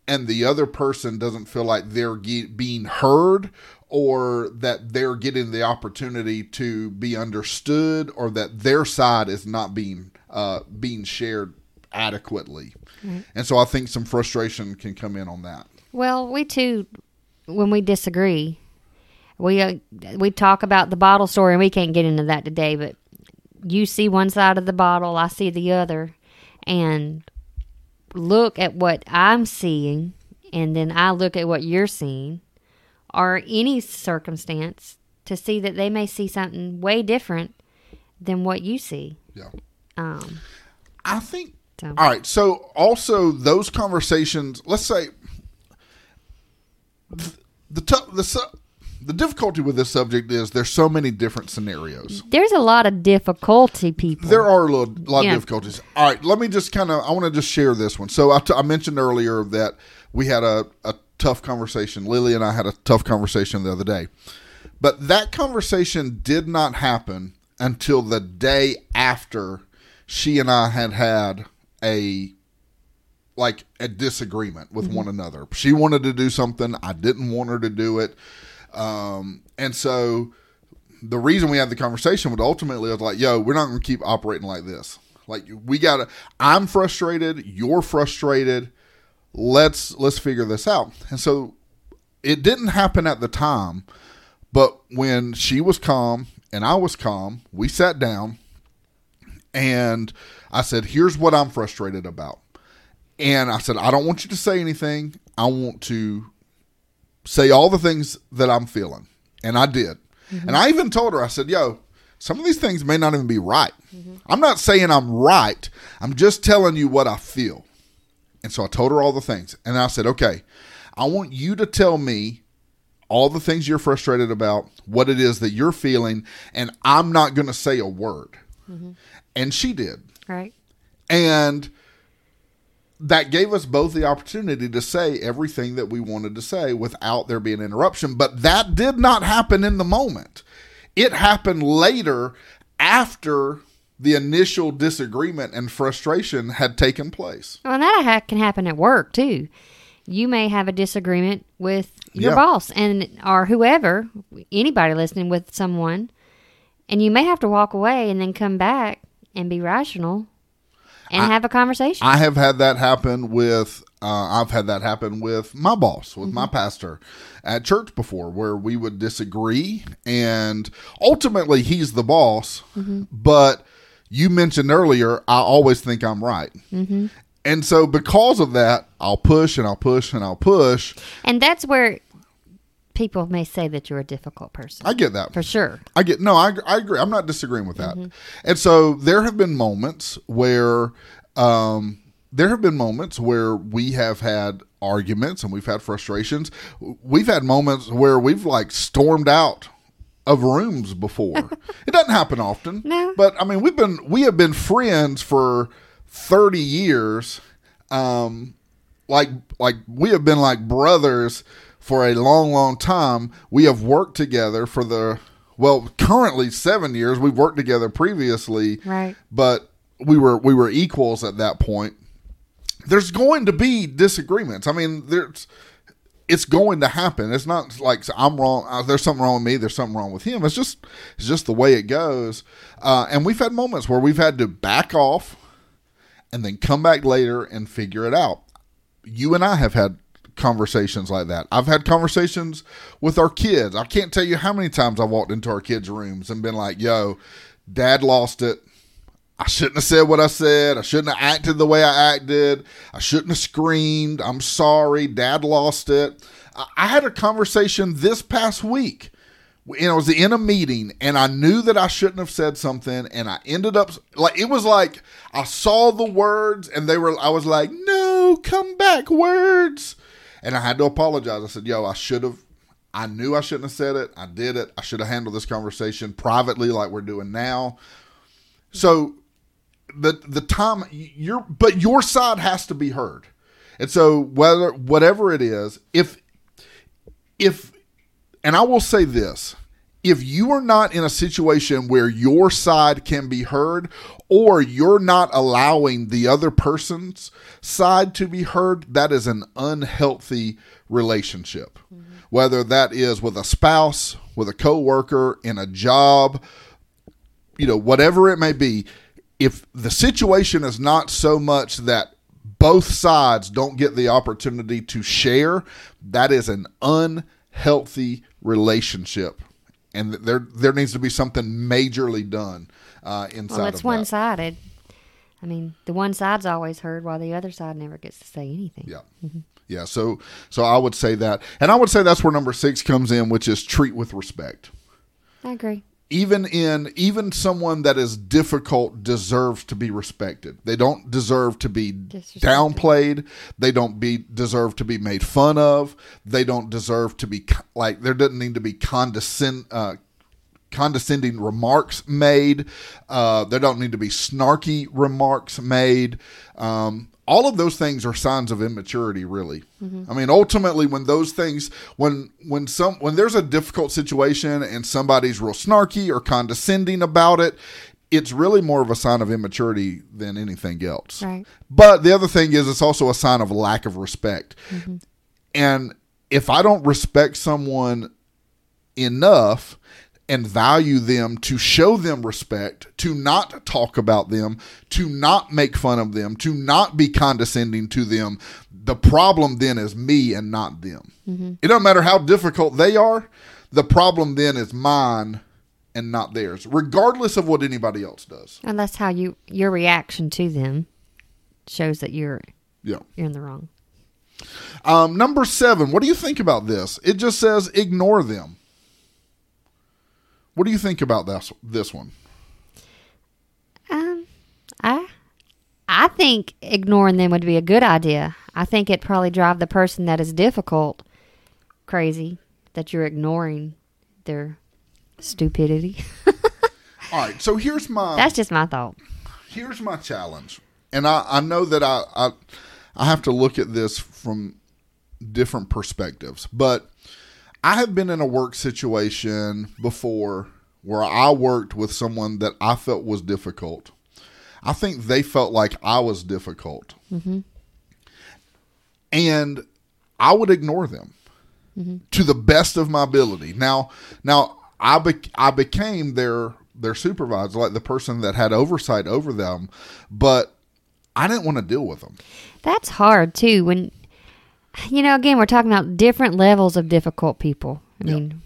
and the other person doesn't feel like they're ge- being heard or that they're getting the opportunity to be understood or that their side is not being uh, being shared adequately. And so I think some frustration can come in on that. Well, we too, when we disagree, we uh, we talk about the bottle story, and we can't get into that today. But you see one side of the bottle, I see the other, and look at what I'm seeing, and then I look at what you're seeing, or any circumstance to see that they may see something way different than what you see. Yeah. Um, I think. So- All right. So also those conversations. Let's say th- the the su- the difficulty with this subject is there's so many different scenarios. there's a lot of difficulty, people. There are a little, lot Yeah. of difficulties. All right. Let me just kind of. I want to just share this one. So I, t- I mentioned earlier that we had a, a tough conversation. Lily and I had a tough conversation the other day, but that conversation did not happen until the day after she and I had had a like a disagreement with mm-hmm. one another. She wanted to do something, I didn't want her to do it. Um, and so the reason we had the conversation was ultimately was like, yo, we're not going to keep operating like this. Like we got to I'm frustrated, you're frustrated. Let's let's figure this out. And so it didn't happen at the time, but when she was calm and I was calm, we sat down and I said, "Here's what I'm frustrated about." And I said, "I don't want you to say anything. I want to say all the things that I'm feeling." And I did. And I even told her, I said, "Yo, some of these things may not even be right. I'm not saying I'm right. I'm just telling you what I feel." And so I told her all the things. And I said, "Okay, I want you to tell me all the things you're frustrated about, what it is that you're feeling, and I'm not going to say a word." Mm-hmm. And she did. right? And that gave us both the opportunity to say everything that we wanted to say without there being interruption. But that did not happen in the moment. It happened later after the initial disagreement and frustration had taken place. Well, and that ha- can happen at work too. You may have a disagreement with your Yeah. boss and or whoever, anybody listening with someone, and you may have to walk away and then come back and be rational and have a conversation. I have had that happen with uh, I've had that happen with my boss, with my mm-hmm. pastor at church before, where we would disagree, and ultimately he's the boss. Mm-hmm. But you mentioned earlier, I always think I'm right, mm-hmm. and so because of that, I'll push and I'll push and I'll push. and that's where people may say that you're a difficult person. I get that for sure. I get no, I, I agree. I'm not disagreeing with that. And so there have been moments where um, there have been moments where we have had arguments and we've had frustrations. We've had moments where we've like stormed out of rooms before. it doesn't happen often. No. But I mean, we've been we have been friends for 30 years. Um like like we have been like brothers for a long long time we have worked together for the well currently 7 years we've worked together previously Right. but we were we were equals at that point. There's going to be disagreements. I mean there's it's going to happen. It's not like i'm wrong uh, there's something wrong with me there's something wrong with him. It's just it's just the way it goes. Uh, and we've had moments where we've had to back off and then come back later and figure it out. You and I have had conversations like that. I've had conversations with our kids. I can't tell you how many times I walked into our kids' rooms and been like, yo, dad lost it. I shouldn't have said what I said. I shouldn't have acted the way I acted. I shouldn't have screamed. I'm sorry. Dad lost it. I- had a conversation this past week. And I was in a meeting, and I knew that I shouldn't have said something, and I ended up like it was like I saw the words, and they were. I was like, "No, come back, words," and I had to apologize. I said, "Yo, I should have. I knew I shouldn't have said it. I did it. I should have handled this conversation privately, like we're doing now." So the the time your but your side has to be heard. And so whether whatever it is, if if and I will say this, if you are not in a situation where your side can be heard or you're not allowing the other person's side to be heard, that is an unhealthy relationship. Mm-hmm. Whether that is with a spouse, with a coworker, in a job, you know, whatever it may be, if the situation is not so much that both sides don't get the opportunity to share, that is an unhealthy relationship. And there there needs to be something majorly done uh, inside Well, it's one sided. I mean, the one side's always heard while the other side never gets to say anything. Yeah. Yeah. So so I would say that. And I would say that's where number six comes in, which is treat with respect. I agree. even in even someone that is difficult deserves to be respected. They don't deserve to be downplayed. They don't be deserve to be made fun of. They don't deserve to be like there doesn't need to be condescend uh, condescending remarks made. Uh, there don't need to be snarky remarks made. Um, all of those things are signs of immaturity, really. I mean, ultimately, when those things, when when some when there's a difficult situation and somebody's real snarky or condescending about it, it's really more of a sign of immaturity than anything else. Right. But the other thing is, it's also a sign of lack of respect. And if I don't respect someone enough and value them to show them respect, to not talk about them, to not make fun of them, to not be condescending to them, the problem then is me and not them. It doesn't matter how difficult they are, the problem then is mine and not theirs, regardless of what anybody else does. And that's how you your reaction to them shows that you're Yeah. you're in the wrong. Um, number seven, what do you think about this? It just says ignore them. What do you think about this this one? Um, I I think ignoring them would be a good idea. I think it probably drive the person that is difficult crazy that you're ignoring their stupidity. All right, so here's my That's just my thought. here's my challenge, and I, I know that I, I I have to look at this from different perspectives, but I have been in a work situation before where I worked with someone that I felt was difficult. I think they felt like I was difficult, mm-hmm. and I would ignore them mm-hmm. to the best of my ability. Now, now I bec I became their their supervisor, like the person that had oversight over them, but I didn't want to deal with them. That's hard too. When you know, again, we're talking about different levels of difficult people. I Yep. mean,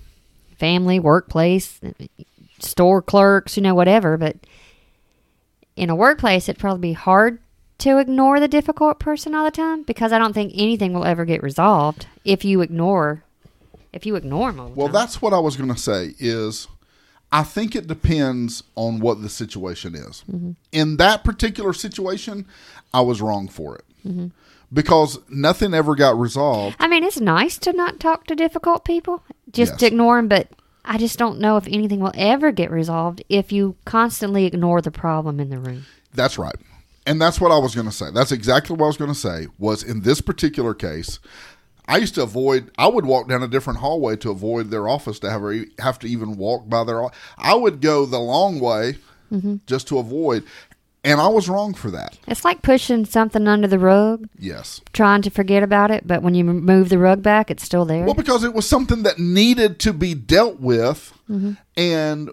family, workplace, store clerks, you know, whatever. But in a workplace, it'd probably be hard to ignore the difficult person all the time because I don't think anything will ever get resolved if you ignore if you ignore them. All the Well, time. that's what I was going to say is I think it depends on what the situation is. Mm-hmm. In that particular situation, I was wrong for it. Mm-hmm. Because nothing ever got resolved. I mean, it's nice to not talk to difficult people, just Yes. to ignore them, but I just don't know if anything will ever get resolved if you constantly ignore the problem in the room. That's right. And that's what I was going to say. That's exactly what I was going to say was in this particular case, I used to avoid I would walk down a different hallway to avoid their office to have have to even walk by their I would go the long way mm-hmm. just to avoid and I was wrong for that. It's like pushing something under the rug, Yes. trying to forget about it, but when you move the rug back, it's still there. Well, because it was something that needed to be dealt with, mm-hmm. and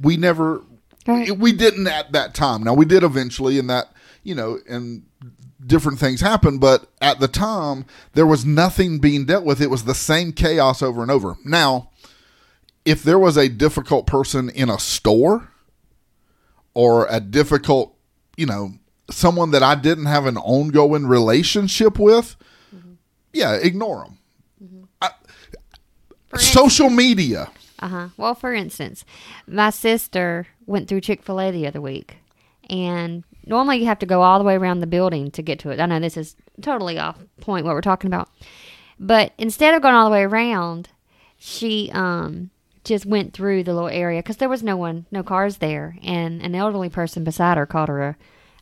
we never, Right. we didn't at that time. Now we did eventually, and that you know, and different things happened, but at the time there was nothing being dealt with. It was the same chaos over and over. Now, if there was a difficult person in a store, or a difficult, you know, someone that I didn't have an ongoing relationship with, yeah, ignore them. For social media. Uh huh. Well, for instance, my sister went through Chick fil A the other week, and normally you have to go all the way around the building to get to it. I know this is totally off point what we're talking about, but instead of going all the way around, she um just went through the little area because there was no one, no cars there, and an elderly person beside her called her a,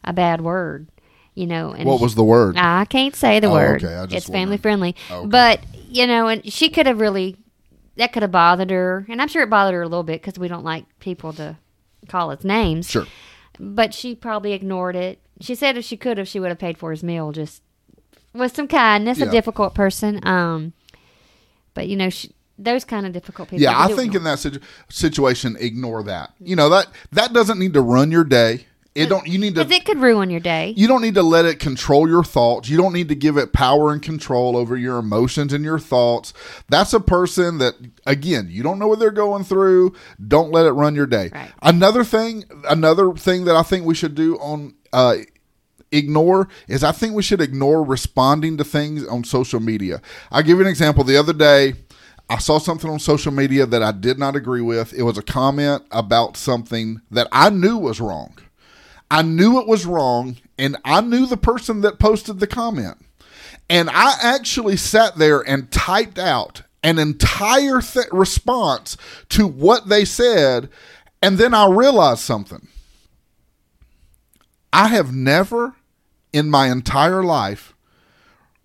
a bad word. You know, and What was the word? I can't say the Oh, word. okay, I just It's family friendly. Okay. But, you know, and she could have really, that could have bothered her. And I'm sure it bothered her a little bit because we don't like people to call us names. Sure. But she probably ignored it. She said if she could have, she would have paid for his meal just with some kindness. Yeah. A difficult person. Um, But, you know, she, those kind of difficult people. Yeah, I think in that situ- situation, ignore that. You know that that doesn't need to run your day. It don't. You need to. it could ruin your day. You don't need to let it control your thoughts. You don't need to give it power and control over your emotions and your thoughts. That's a person that, again, you don't know what they're going through. Don't let it run your day. Right. Another thing, another thing that I think we should do on uh, ignore is I think we should ignore responding to things on social media. I'll give you an example. The other day, I saw something on social media that I did not agree with. It was a comment about something that I knew was wrong. I knew it was wrong, and I knew the person that posted the comment. And I actually sat there and typed out an entire th- response to what they said, and then I realized something. I have never in my entire life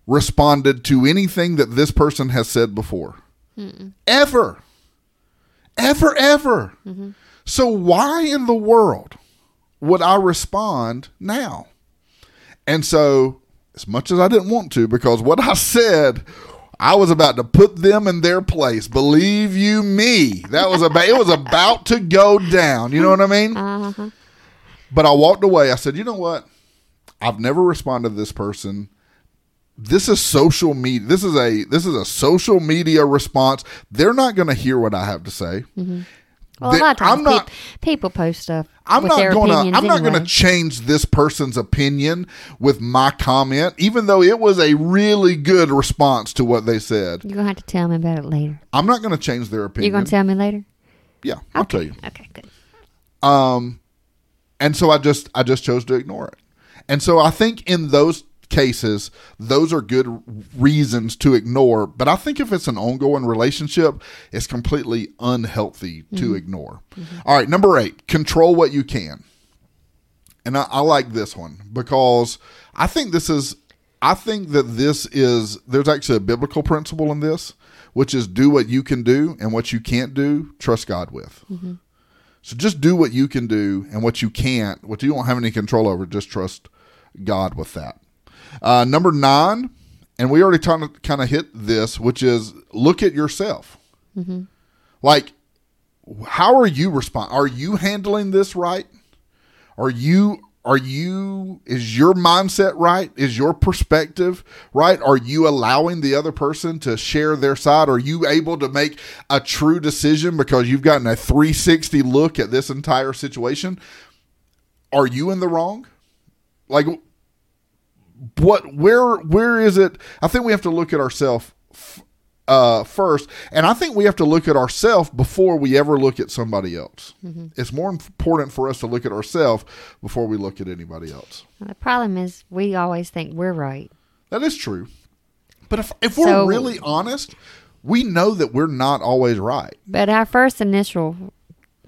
responded to anything that this person has said before. Ever. Ever, ever. Mm-hmm. So, why in the world would I respond now? And so, as much as I didn't want to, because what I said, I was about to put them in their place. Believe you me, that was about it was about to go down. You know what I mean? Uh-huh. But I walked away. I said, you know what? I've never responded to this person. This is social media. This is a this is a social media response. They're not going to hear what I have to say. Well, They- a lot of times I'm not- peop- people post stuff I'm not going to. I'm not going to change this person's opinion with my comment, even though it was a really good response to what they said. You're going to have to tell me about it later. I'm not going to change their opinion You're going to tell me later? yeah, I'll tell you. Okay, good. Um, and so I just I just chose to ignore it. And so I think in those cases, those are good reasons to ignore. But I think if it's an ongoing relationship, it's completely unhealthy to mm-hmm. ignore. Mm-hmm. All right, number eight, control what you can. And I, I like this one because I think this is I think that this is there's actually a biblical principle in this, which is do what you can do and what you can't do, trust God with. Mm-hmm. So just do what you can do, and what you can't, what you don't have any control over, just trust God with that. Uh, number nine, and we already kind of kind of hit this, which is look at yourself. Like, how are you respond? Are you handling this right? Are you are you is your mindset right? Is your perspective right? Are you allowing the other person to share their side? Are you able to make a true decision because you've gotten a 360 look at this entire situation? Are you in the wrong? Like what where where is it? I think we have to look at ourselves uh, first, and I think we have to look at ourselves before we ever look at somebody else. It's more important for us to look at ourselves before we look at anybody else. Well, the problem is we always think we're right. That is true, but if if we're So- really honest, we know that we're not always right. But our first initial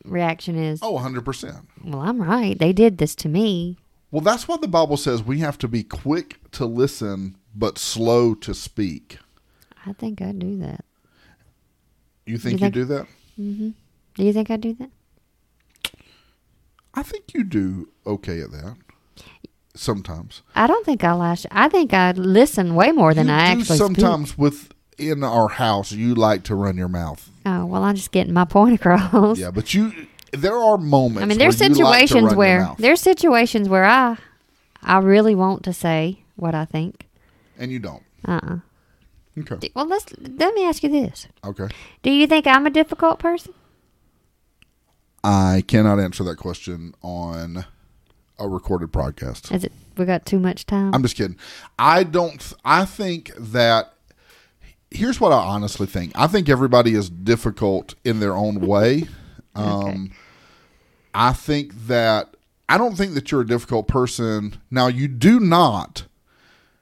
reaction is, Oh, 100 percent. well, I'm right. They did this to me. Well, that's what the Bible says. We have to be quick to listen, but slow to speak. I think I do that. You think you, think- do that? Do you think I do that? I think you do okay at that. Sometimes. I don't think I lash. I think I listen way more than you I do actually sometimes with in our house you like to run your mouth. Oh well, I'm just getting my point across. Yeah, but you there are moments. I mean, there's you like situations where there's situations where I, I really want to say what I think. and you don't. Uh. uh Okay. Well, let's let me ask you this: Okay. Do you think I'm a difficult person? I cannot answer that question on a recorded broadcast. Is it we got too much time? I'm just kidding. I don't. I think that here's what I honestly think. I think everybody is difficult in their own way. Um, I think that I don't think that you're a difficult person. Now you do not.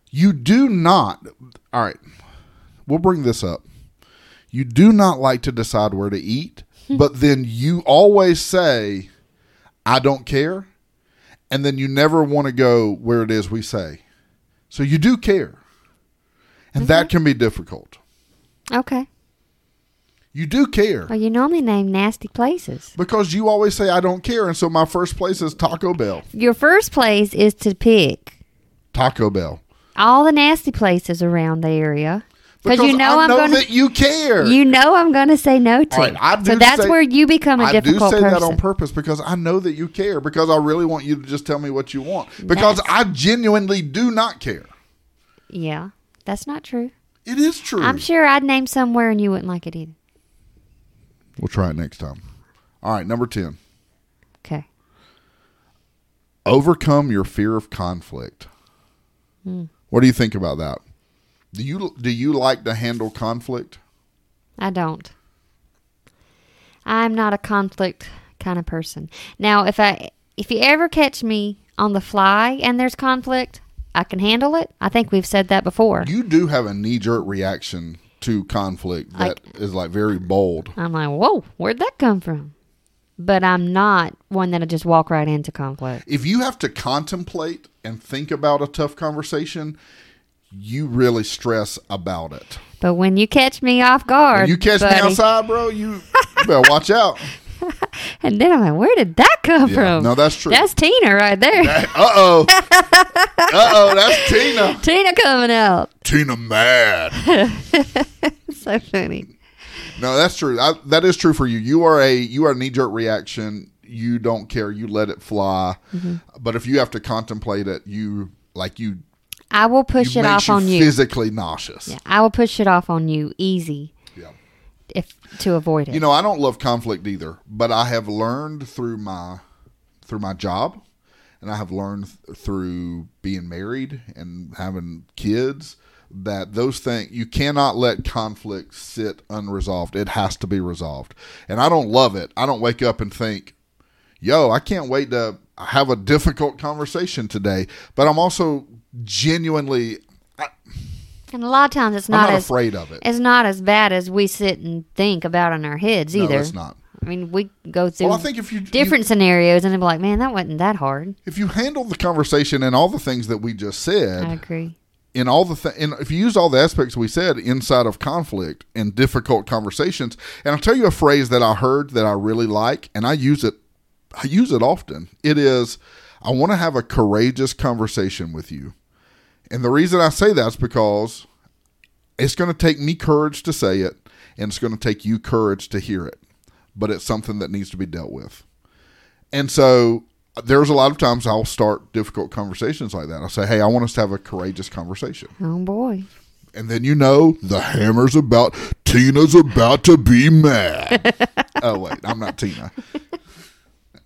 You do not. All right. We'll bring this up. You do not like to decide where to eat, hmm. but then you always say, "I don't care," and then you never want to go where it is we say. So you do care, and that mm-hmm. can be difficult. Okay. You do care Well, you normally name nasty places. because you always say, "I don't care," and so my first place is Taco Bell. Your first place is to pick Taco Bell. all the nasty places around the area because you know I going to. that you care. You know I'm going to say no to. Right, I so that's say- where you become a I do difficult say person. that on purpose because I know that you care because I really want you to just tell me what you want because I genuinely do not care. yeah, that's not true. It is true. I'm sure I'd name somewhere and you wouldn't like it either. We'll try it next time. All right, number 10. Okay. Overcome your fear of conflict. Hmm. What do you think about that? Do you do you like to handle conflict? I don't. I'm not a conflict kind of person. Now, if I if you ever catch me on the fly and there's conflict, I can handle it. I think we've said that before. You do have a knee jerk reaction to conflict that is like very bold. I'm like, whoa, where'd that come from? But I'm not one that'll just walk right into conflict. If you have to contemplate and think about a tough conversation, you really stress about it. But when you catch me off guard, When you catch me buddy, outside, bro, you, you better watch out. and then I'm like, where did that come Yeah, from? no, that's true. That's Tina right there. Uh oh. uh oh, that's Tina. Tina coming out. Tina mad. so funny. No, that's true. I, that is true for you. You are a you are a knee jerk reaction. You don't care. You let it fly. Mm-hmm. But if you have to contemplate it, you like you. I will push it off on you. physically nauseous. Yeah, I will push it off on you easy. If to avoid it. You know, I don't love conflict either, but I have learned through my through my job, and I have learned th- through being married and having kids that those things you cannot let conflict sit unresolved. It has to be resolved. And I don't love it. I don't wake up and think, "Yo, I can't wait to have a difficult conversation today." But I'm also genuinely and a lot of times it's not, not as afraid of it. it's not as bad as we sit and think about in our heads No, either. it's not. I mean, we go through Well, I think if you different scenarios and be like, man, that wasn't that hard. if you handle the conversation and all the things that we just said, I agree. in all the th- in, if you use all the aspects we said inside of conflict and difficult conversations and i'll tell you a phrase that i heard that i really like and i use it i use it often it is i want to have a courageous conversation with you and the reason i say that is because it's going to take me courage to say it and it's going to take you courage to hear it but it's something that needs to be dealt with and so there's a lot of times I'll start difficult conversations like that. I'll say, "Hey, I want us to have a courageous conversation," Oh boy. and then you know the hammer's about Tina's about to be mad. oh wait, I'm not Tina.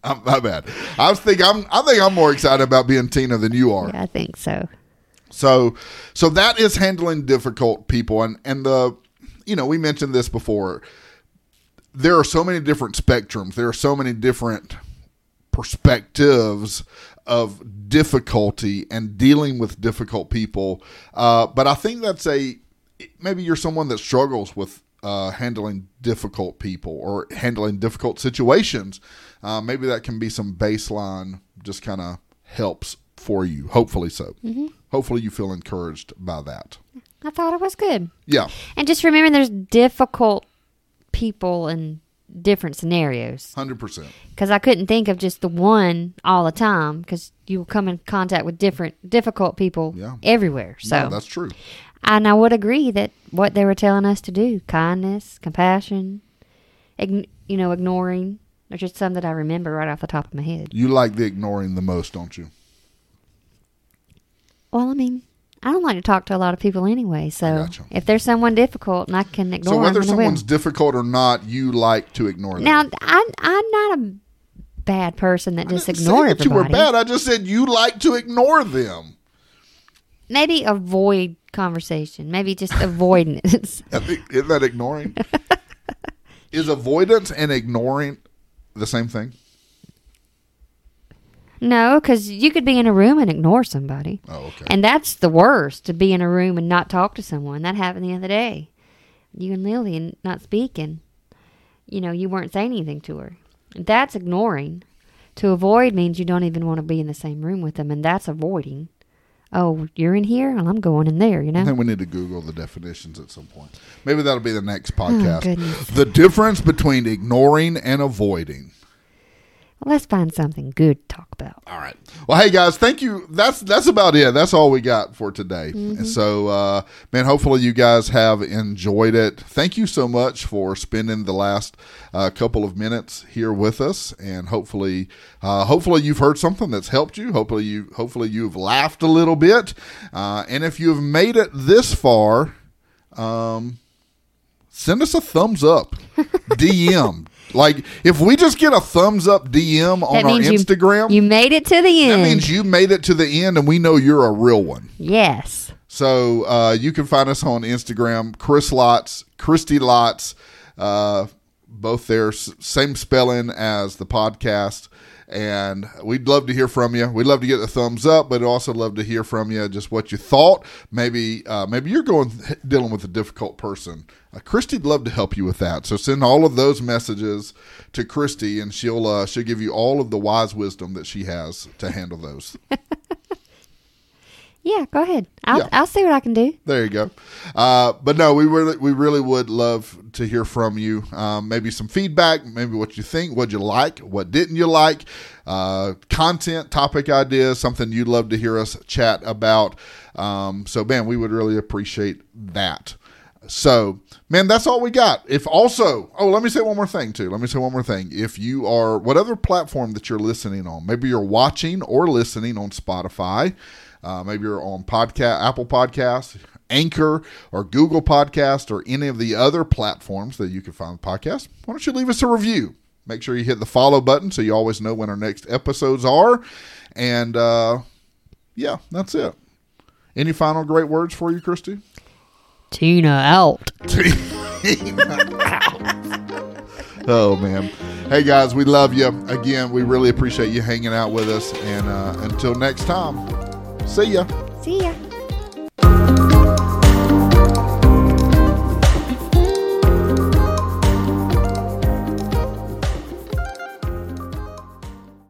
I'm my bad. I think I'm. I think I'm more excited about being Tina than you are. Yeah, I think so. So so that is handling difficult people and and the you know, we mentioned this before. There are so many different spectrums. There are so many different perspectives of difficulty and dealing with difficult people. Uh, but I think that's a maybe you're someone that struggles with uh, handling difficult people or handling difficult situations. Uh, maybe that can be some baseline, just kind of helps for you. Hopefully so. Mm-hmm. Hopefully you feel encouraged by that. I thought it was good. Yeah. And just remember there's difficult people in different scenarios. 100%. Because I couldn't think of just the one all the time because you will come in contact with different difficult people Yeah. everywhere. So no, that's true. And I would agree that what they were telling us to do kindness, compassion, ign- you know, ignoring. There's just some that I remember right off the top of my head. You like the ignoring the most, don't you? Well, I mean, I don't like to talk to a lot of people anyway. So gotcha. if there's someone difficult and I can ignore So whether them, then I will. someone's difficult or not, you like to ignore them. Now, I, I'm not a bad person that I just didn't ignore everybody. you were bad. I just said you like to ignore them. Maybe avoid conversation. Maybe just avoidance. I think- Isn't that ignoring? Is avoidance and ignoring the same thing? No, because you could be in a room and ignore somebody. Oh, okay. And that's the worst to be in a room and not talk to someone. That happened the other day. You and Lily and not speaking. You know, you weren't saying anything to her. That's ignoring. To avoid means you don't even want to be in the same room with them, and that's avoiding. Oh, you're in here? Well, I'm going in there, you know. I think we need to Google the definitions at some point. Maybe that'll be the next oh, podcast. Oh, the difference between ignoring and avoiding. Let's find something good to talk about. All right. Well, hey guys, thank you. That's that's about it. That's all we got for today. Mm-hmm. And so, uh, man, hopefully you guys have enjoyed it. Thank you so much for spending the last uh, couple of minutes here with us, and hopefully, uh, hopefully you've heard something that's helped you. Hopefully you, hopefully you've laughed a little bit, uh, and if you have made it this far, um, send us a thumbs up, DM. Like if we just get a thumbs up DM on That our means you- Instagram, You made it to the end. that means you made it to the end, and we know you're a real one. yes. So uh, you can find us on Instagram, Chris Lots, Christy Lots, uh, both there, same spelling as the podcast. And we'd love to hear from you. We'd love to get the thumbs up, but also love to hear from you just what you thought. Maybe uh, maybe you're going dealing with a difficult person. Uh, Christy'd love to help you with that. So send all of those messages to Christy, and she'll uh, she'll give you all of the wise wisdom that she has to handle those. Yeah, go ahead. I'll, Yeah. I'll see what I can do. There you go. Uh, but no, we really, we really would love to hear from you. Um, maybe some feedback, maybe what you think, what you like, what didn't you like, uh, content, topic ideas, something you'd love to hear us chat about. Um, so, man, we would really appreciate that. So, man, that's all we got. If also, oh, let me say one more thing too. Let me say one more thing. If you are whatever platform that you're listening on, maybe you're watching or listening on Spotify, uh, maybe you're on podcast, Apple Podcasts, Anchor, or Google Podcast, or any of the other platforms that you can find the podcast. Why don't you leave us a review? Make sure you hit the follow button so you always know when our next episodes are. And uh, yeah, that's it. Any final great words for you, Christy? Tina out. Tina out. Oh man. Hey guys, we love you. Again, we really appreciate you hanging out with us. And uh, until next time, see ya. See ya.